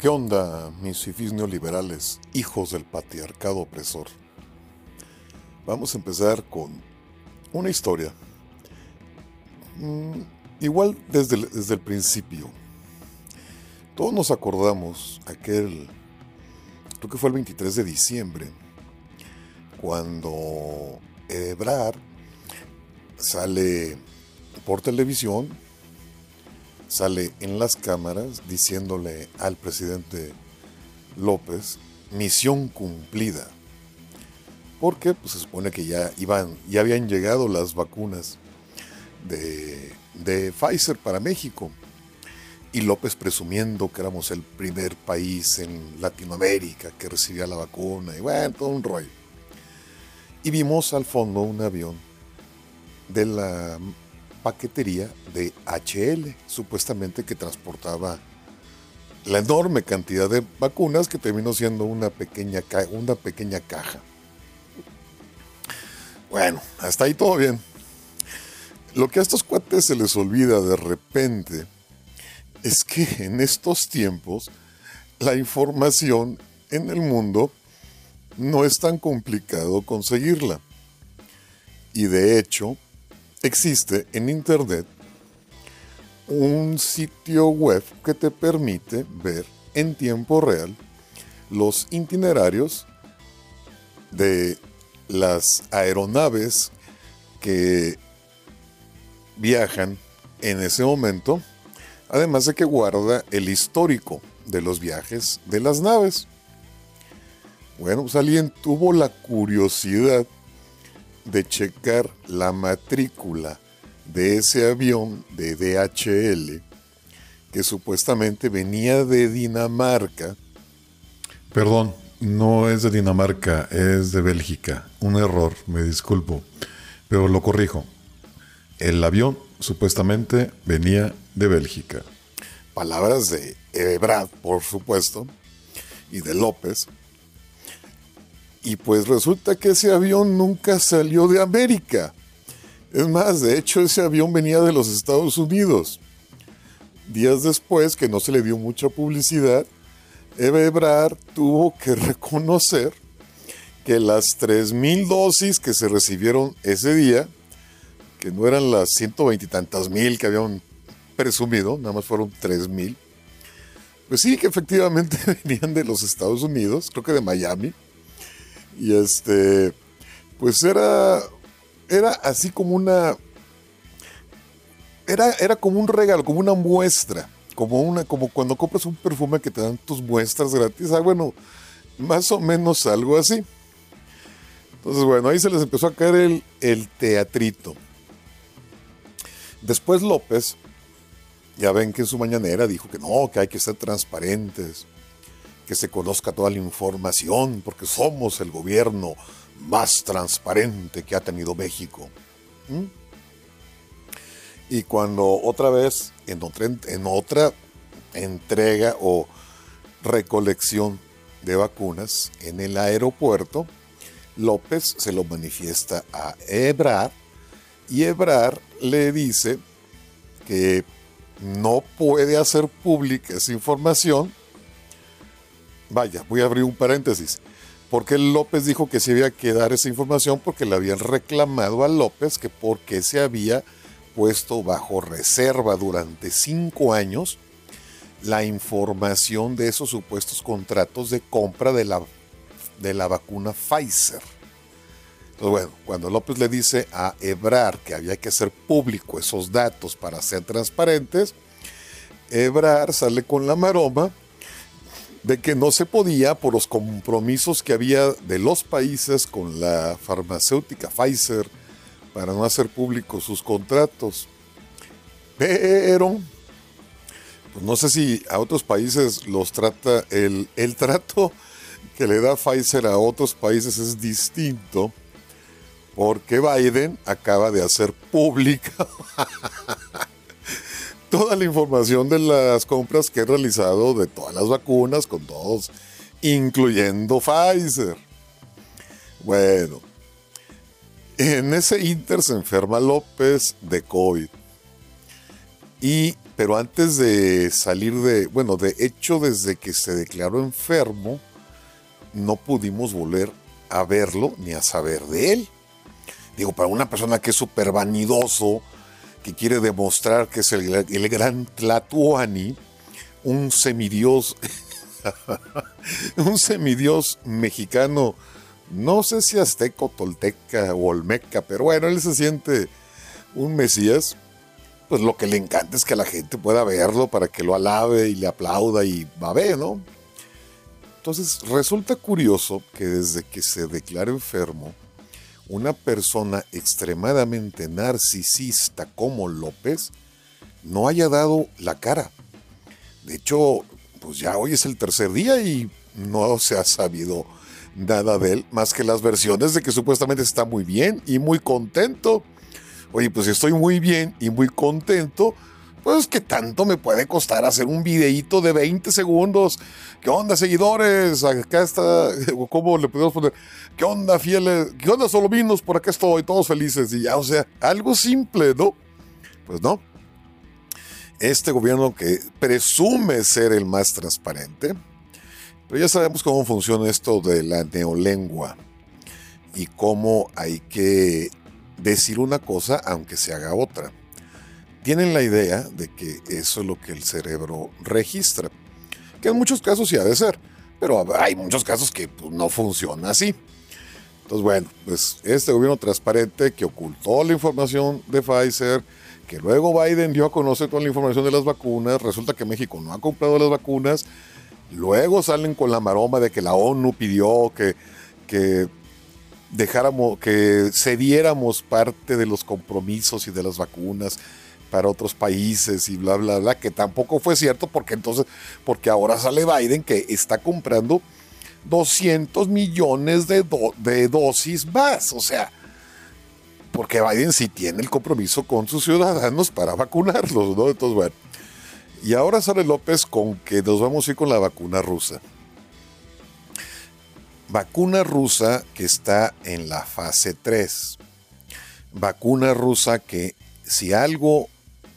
¿Qué onda, mis fifís neoliberales, hijos del patriarcado opresor? Vamos a empezar con una historia. Mm, igual desde el, desde el principio. Todos nos acordamos aquel, creo que fue el 23 de diciembre, cuando Ebrard sale por televisión sale en las cámaras diciéndole al presidente López, misión cumplida. Porque pues, se supone que ya, iban, ya habían llegado las vacunas de, de Pfizer para México. Y López presumiendo que éramos el primer país en Latinoamérica que recibía la vacuna. Y bueno, todo un rollo. Y vimos al fondo un avión de la paquetería de HL, supuestamente que transportaba la enorme cantidad de vacunas que terminó siendo una pequeña, caja. Bueno, hasta ahí todo bien. Lo que a estos cuates se les olvida de repente es que en estos tiempos la información en el mundo no es tan complicado conseguirla. Y de hecho, existe en Internet un sitio web que te permite ver en tiempo real los itinerarios de las aeronaves que viajan en ese momento, además de que guarda el histórico de los viajes de las naves. Bueno, pues alguien tuvo la curiosidad de checar la matrícula de ese avión de DHL que supuestamente venía de Dinamarca. Perdón, no es de Dinamarca, es de Bélgica. Un error, me disculpo, pero lo corrijo. El avión supuestamente venía de Bélgica. Palabras de Ebrad, por supuesto, y de López, y pues resulta que ese avión nunca salió de América. Es más, de hecho ese avión venía de los Estados Unidos. Días después, que no se le dio mucha publicidad, Eva Ebrard tuvo que reconocer que las 3.000 dosis que se recibieron ese día, que no eran las 120 y tantas mil que habían presumido, nada más fueron 3.000, pues sí que efectivamente venían de los Estados Unidos, creo que de Miami, y este, pues era, era así como una, era, era como un regalo, como una muestra, como, una, como cuando compras un perfume que te dan tus muestras gratis. Ah, bueno, más o menos algo así. Entonces, bueno, ahí se les empezó a caer el, el teatrito. Después López, ya ven que en su mañanera dijo que no, que hay que ser transparentes, que se conozca toda la información, porque somos el gobierno más transparente que ha tenido México. ¿Mm? Y cuando otra vez, en otra, en otra entrega o recolección de vacunas en el aeropuerto, López se lo manifiesta a Ebrard y Ebrard le dice que no puede hacer pública esa información Vaya, voy a abrir un paréntesis. Porque López dijo que se había que dar esa información porque le habían reclamado a López que porque se había puesto bajo reserva durante cinco años la información de esos supuestos contratos de compra de la, de la vacuna Pfizer. Entonces, bueno, cuando López le dice a Ebrar que había que hacer público esos datos para ser transparentes, Ebrar sale con la maroma de que no se podía por los compromisos que había de los países con la farmacéutica Pfizer para no hacer públicos sus contratos. Pero, pues no sé si a otros países los trata, el, el trato que le da Pfizer a otros países es distinto, porque Biden acaba de hacer pública toda la información de las compras que he realizado de todas las vacunas con todos, incluyendo Pfizer. Bueno, en ese inter se enferma López de COVID. Y pero antes de salir de, bueno, de hecho desde que se declaró enfermo, no pudimos volver a verlo ni a saber de él. Digo, para una persona que es súper vanidoso, que quiere demostrar que es el, gran Tlatuani, un semidios, un semidios mexicano, no sé si azteco, tolteca o olmeca, pero bueno, él se siente un mesías, pues lo que le encanta es que la gente pueda verlo para que lo alabe y le aplauda y ver, ¿no? Entonces resulta curioso que desde que se declara enfermo, una persona extremadamente narcisista como López no haya dado la cara. De hecho, pues ya hoy es el tercer día y no se ha sabido nada de él, más que las versiones de que supuestamente está muy bien y muy contento. Oye, pues estoy muy bien y muy contento, pues que tanto me puede costar hacer un videíto de 20 segundos. ¿Qué onda, seguidores? Acá está, ¿cómo le podemos poner? ¿Qué onda, fieles? ¿Qué onda, solovinos? Por acá estoy, todos felices. Y ya, o sea, algo simple, ¿no? Pues no. Este gobierno que presume ser el más transparente, pero ya sabemos cómo funciona esto de la neolengua y cómo hay que decir una cosa aunque se haga otra. Tienen la idea de que eso es lo que el cerebro registra, que en muchos casos sí ha de ser, pero hay muchos casos que pues, no funciona así. Entonces, bueno, pues este gobierno transparente que ocultó la información de Pfizer, que luego Biden dio a conocer toda la información de las vacunas, resulta que México no ha comprado las vacunas, luego salen con la maroma de que la ONU pidió que, que dejáramos, que cediéramos parte de los compromisos y de las vacunas para otros países y bla, bla, bla, que tampoco fue cierto porque entonces, porque ahora sale Biden que está comprando 200 millones de, de dosis más, o sea, porque Biden sí tiene el compromiso con sus ciudadanos para vacunarlos, ¿no? Entonces, bueno. Y ahora sale López con que nos vamos a ir con la vacuna rusa. Vacuna rusa que está en la fase 3. Vacuna rusa que si algo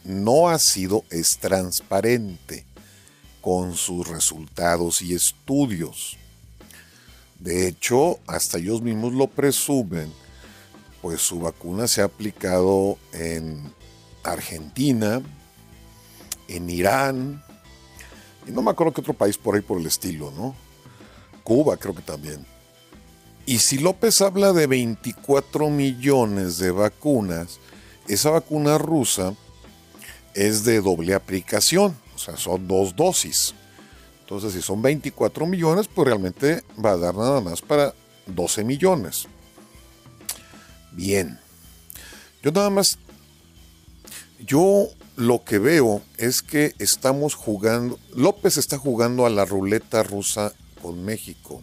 no ha sido transparente con sus resultados y estudios. De hecho, hasta ellos mismos lo presumen, pues su vacuna se ha aplicado en Argentina, en Irán, y no me acuerdo qué otro país por ahí por el estilo, ¿no? Cuba creo que también. Y si López habla de 24 millones de vacunas, esa vacuna rusa es de doble aplicación, o sea, son dos dosis. Entonces, si son 24 millones, pues realmente va a dar nada más para 12 millones. Bien. Yo nada más, yo lo que veo es que estamos jugando, López está jugando a la ruleta rusa con México.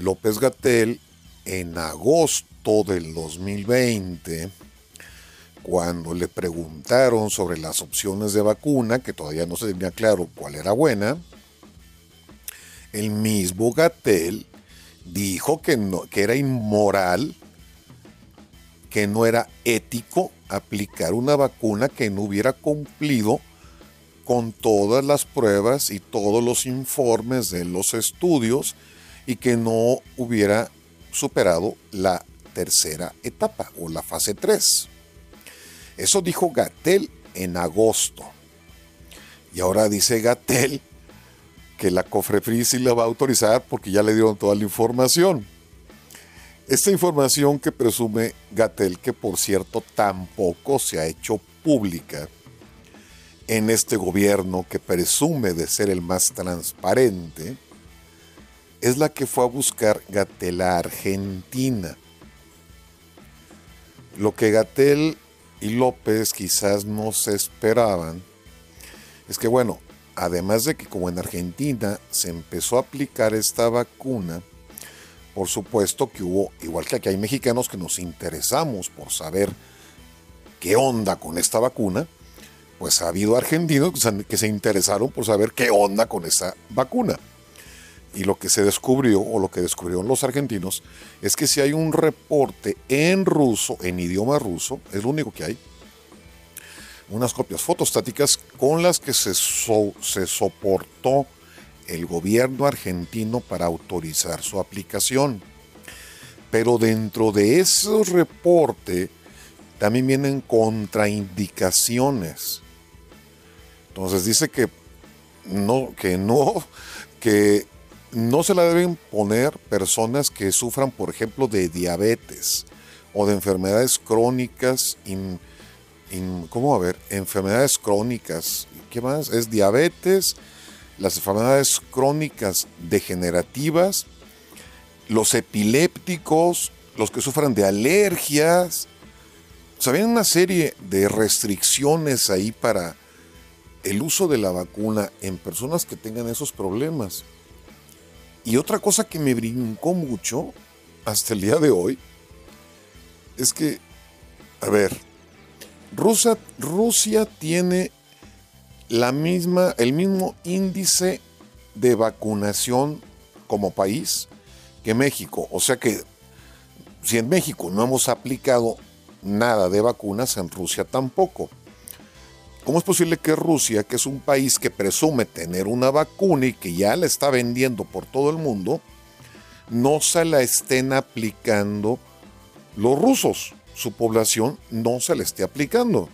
López Gatel en agosto del 2020 cuando le preguntaron sobre las opciones de vacuna, que todavía no se tenía claro cuál era buena, el mismo Gatel dijo que, no, que era inmoral, que no era ético aplicar una vacuna que no hubiera cumplido con todas las pruebas y todos los informes de los estudios y que no hubiera superado la tercera etapa o la fase 3. Eso dijo Gatel en agosto. Y ahora dice Gatel que la Cofrefri sí la va a autorizar porque ya le dieron toda la información. Esta información que presume Gatel, que por cierto tampoco se ha hecho pública en este gobierno que presume de ser el más transparente, es la que fue a buscar Gatel a Argentina. Lo que Gatel y López quizás no se esperaban es que, bueno, además de que como en Argentina se empezó a aplicar esta vacuna, por supuesto que hubo, igual que aquí hay mexicanos que nos interesamos por saber qué onda con esta vacuna, pues ha habido argentinos que se interesaron por saber qué onda con esa vacuna. Y lo que se descubrió, o lo que descubrieron los argentinos, es que si hay un reporte en ruso, en idioma ruso, es lo único que hay, unas copias fotostáticas con las que se, se soportó el gobierno argentino para autorizar su aplicación. Pero dentro de ese reporte también vienen contraindicaciones. Entonces dice que no, que no, que no se la deben poner personas que sufran, por ejemplo, de diabetes o de enfermedades crónicas, ¿cómo a ver? Enfermedades crónicas, ¿qué más? Es diabetes, las enfermedades crónicas degenerativas, los epilépticos, los que sufran de alergias. O sea, una serie de restricciones ahí para el uso de la vacuna en personas que tengan esos problemas. Y otra cosa que me brincó mucho hasta el día de hoy es que, a ver, Rusia, tiene la misma, el mismo índice de vacunación como país que México. O sea que si en México no hemos aplicado nada de vacunas, en Rusia tampoco. ¿Cómo es posible que Rusia, que es un país que presume tener una vacuna y que ya la está vendiendo por todo el mundo, no se la estén aplicando los rusos? Su población no se la esté aplicando.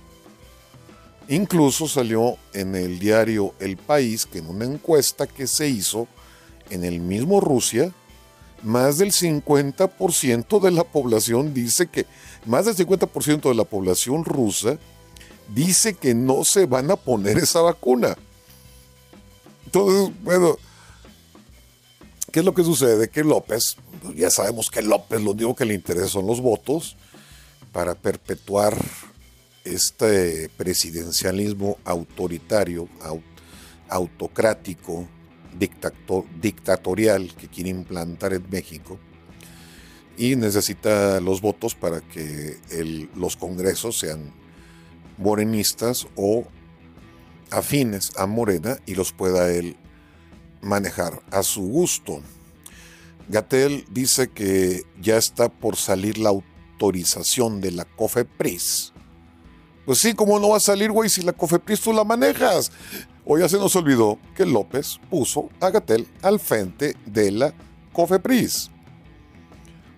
Incluso salió en el diario El País que en una encuesta que se hizo en el mismo Rusia, más del 50% de la población dice que, más del 50% de la población rusa dice que no se van a poner esa vacuna. Entonces, bueno, ¿qué es lo que sucede? Que López, pues ya sabemos que López lo único que le interesa son los votos para perpetuar este presidencialismo autoritario, autocrático, dictatorial que quiere implantar en México y necesita los votos para que los congresos sean morenistas o afines a Morena y los pueda él manejar a su gusto. Gatel dice que ya está por salir la autorización de la COFEPRIS pues sí, ¿cómo no va a salir, güey, si la COFEPRIS tú la manejas? Hoy ya se nos olvidó que López puso a Gatel al frente de la COFEPRIS.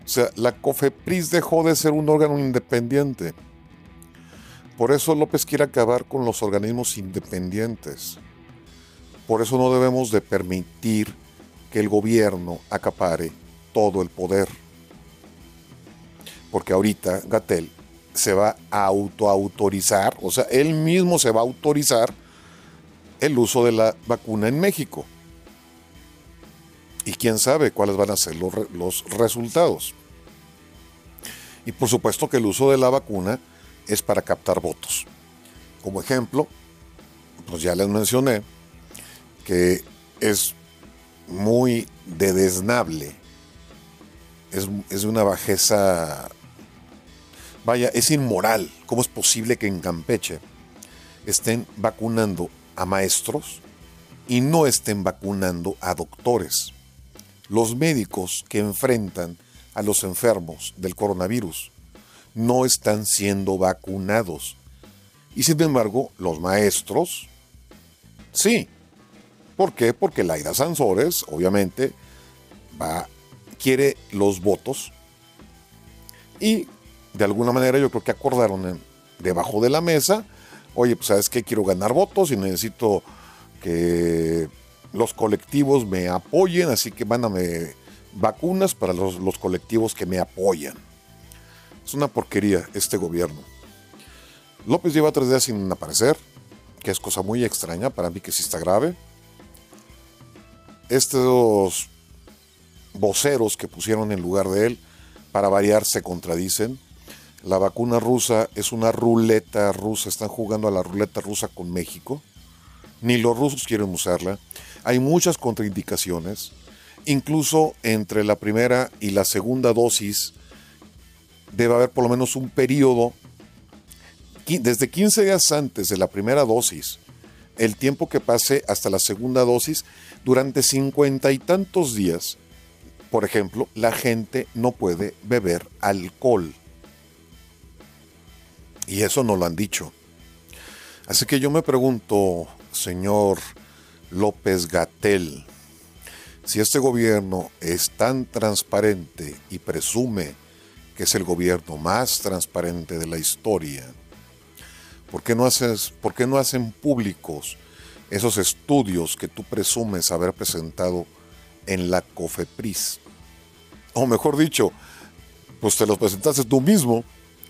O sea, la COFEPRIS dejó de ser un órgano independiente. Por eso López quiere acabar con los organismos independientes. Por eso no debemos de permitir que el gobierno acapare todo el poder. Porque ahorita Gatel se va a autoautorizar, o sea, él mismo se va a autorizar el uso de la vacuna en México. Y quién sabe cuáles van a ser los, los resultados. Y por supuesto que el uso de la vacuna es para captar votos. Como ejemplo, pues ya les mencioné que es muy dedesnable, es, es una bajeza Vaya, es inmoral. ¿Cómo es posible que en Campeche estén vacunando a maestros y no estén vacunando a doctores? Los médicos que enfrentan a los enfermos del coronavirus no están siendo vacunados. Y sin embargo, los maestros, sí. ¿Por qué? Porque Laida Sansores, obviamente, va, quiere los votos y de alguna manera yo creo que acordaron debajo de la mesa, oye, pues sabes que quiero ganar votos y necesito que los colectivos me apoyen, así que mándame vacunas para los, los colectivos que me apoyan. Es una porquería este gobierno. López lleva tres días sin aparecer, que es cosa muy extraña, para mí que sí está grave. Estos voceros que pusieron en lugar de él, para variar, se contradicen. La vacuna rusa es una ruleta rusa, están jugando a la ruleta rusa con México. Ni los rusos quieren usarla. Hay muchas contraindicaciones. Incluso entre la primera y la segunda dosis debe haber por lo menos un periodo, desde 15 días antes de la primera dosis, el tiempo que pase hasta la segunda dosis, durante cincuenta y tantos días, por ejemplo, la gente no puede beber alcohol. Y eso no lo han dicho. Así que yo me pregunto, señor López Gatel, si este gobierno es tan transparente y presume que es el gobierno más transparente de la historia, ¿por qué no, haces, por qué no hacen públicos esos estudios que tú presumes haber presentado en la COFEPRIS? O mejor dicho, pues te los presentaste tú mismo,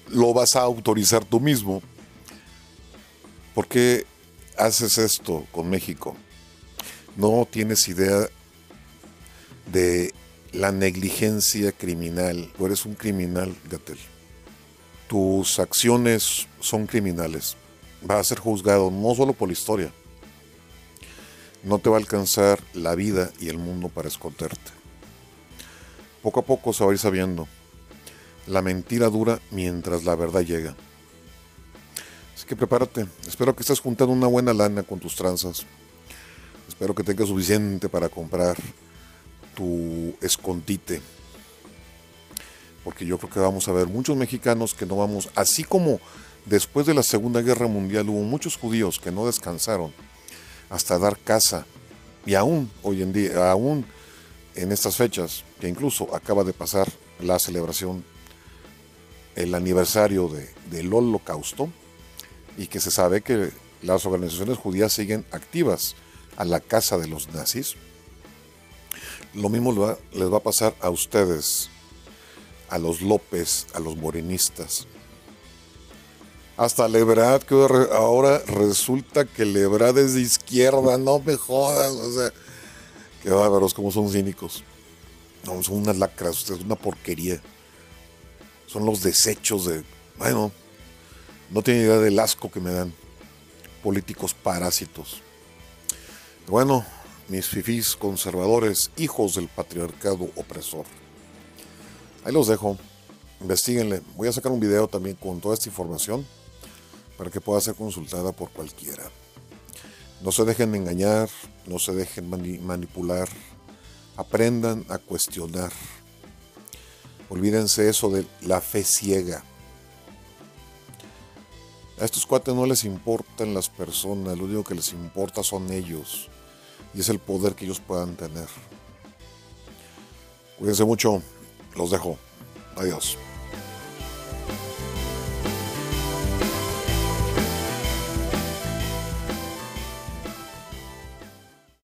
lo vas a autorizar tú mismo. ¿Por qué haces esto con México? No tienes idea de la negligencia criminal. Tú eres un criminal, Gatel. Tus acciones son criminales. Vas a ser juzgado no solo por la historia. No te va a alcanzar la vida y el mundo para esconderte. Poco a poco se va a ir sabiendo. La mentira dura mientras la verdad llega. Así que prepárate. Espero que estés juntando una buena lana con tus tranzas. Espero que tengas suficiente para comprar tu escondite. Porque yo creo que vamos a ver muchos mexicanos que no vamos, así como después de la Segunda Guerra Mundial hubo muchos judíos que no descansaron hasta dar casa. Y aún hoy en día, aún en estas fechas, que incluso acaba de pasar la celebración, el aniversario de, del holocausto, y que se sabe que las organizaciones judías siguen activas a la casa de los nazis, lo mismo les va a pasar a ustedes, a los López, a los morenistas. Hasta Lebrad, que ahora resulta que Lebrad es de izquierda, no me jodas, o sea, que bárbaros, como son cínicos. No, son unas lacras, ustedes, una porquería. Son los desechos de, bueno, no tienen idea del asco que me dan. Políticos parásitos. Bueno, mis fifís conservadores, hijos del patriarcado opresor. Ahí los dejo. Investiguenle. Voy a sacar un video también con toda esta información para que pueda ser consultada por cualquiera. No se dejen engañar, no se dejen manipular. Aprendan a cuestionar. Olvídense eso de la fe ciega. A estos cuates no les importan las personas, lo único que les importa son ellos y es el poder que ellos puedan tener. Cuídense mucho, los dejo. Adiós.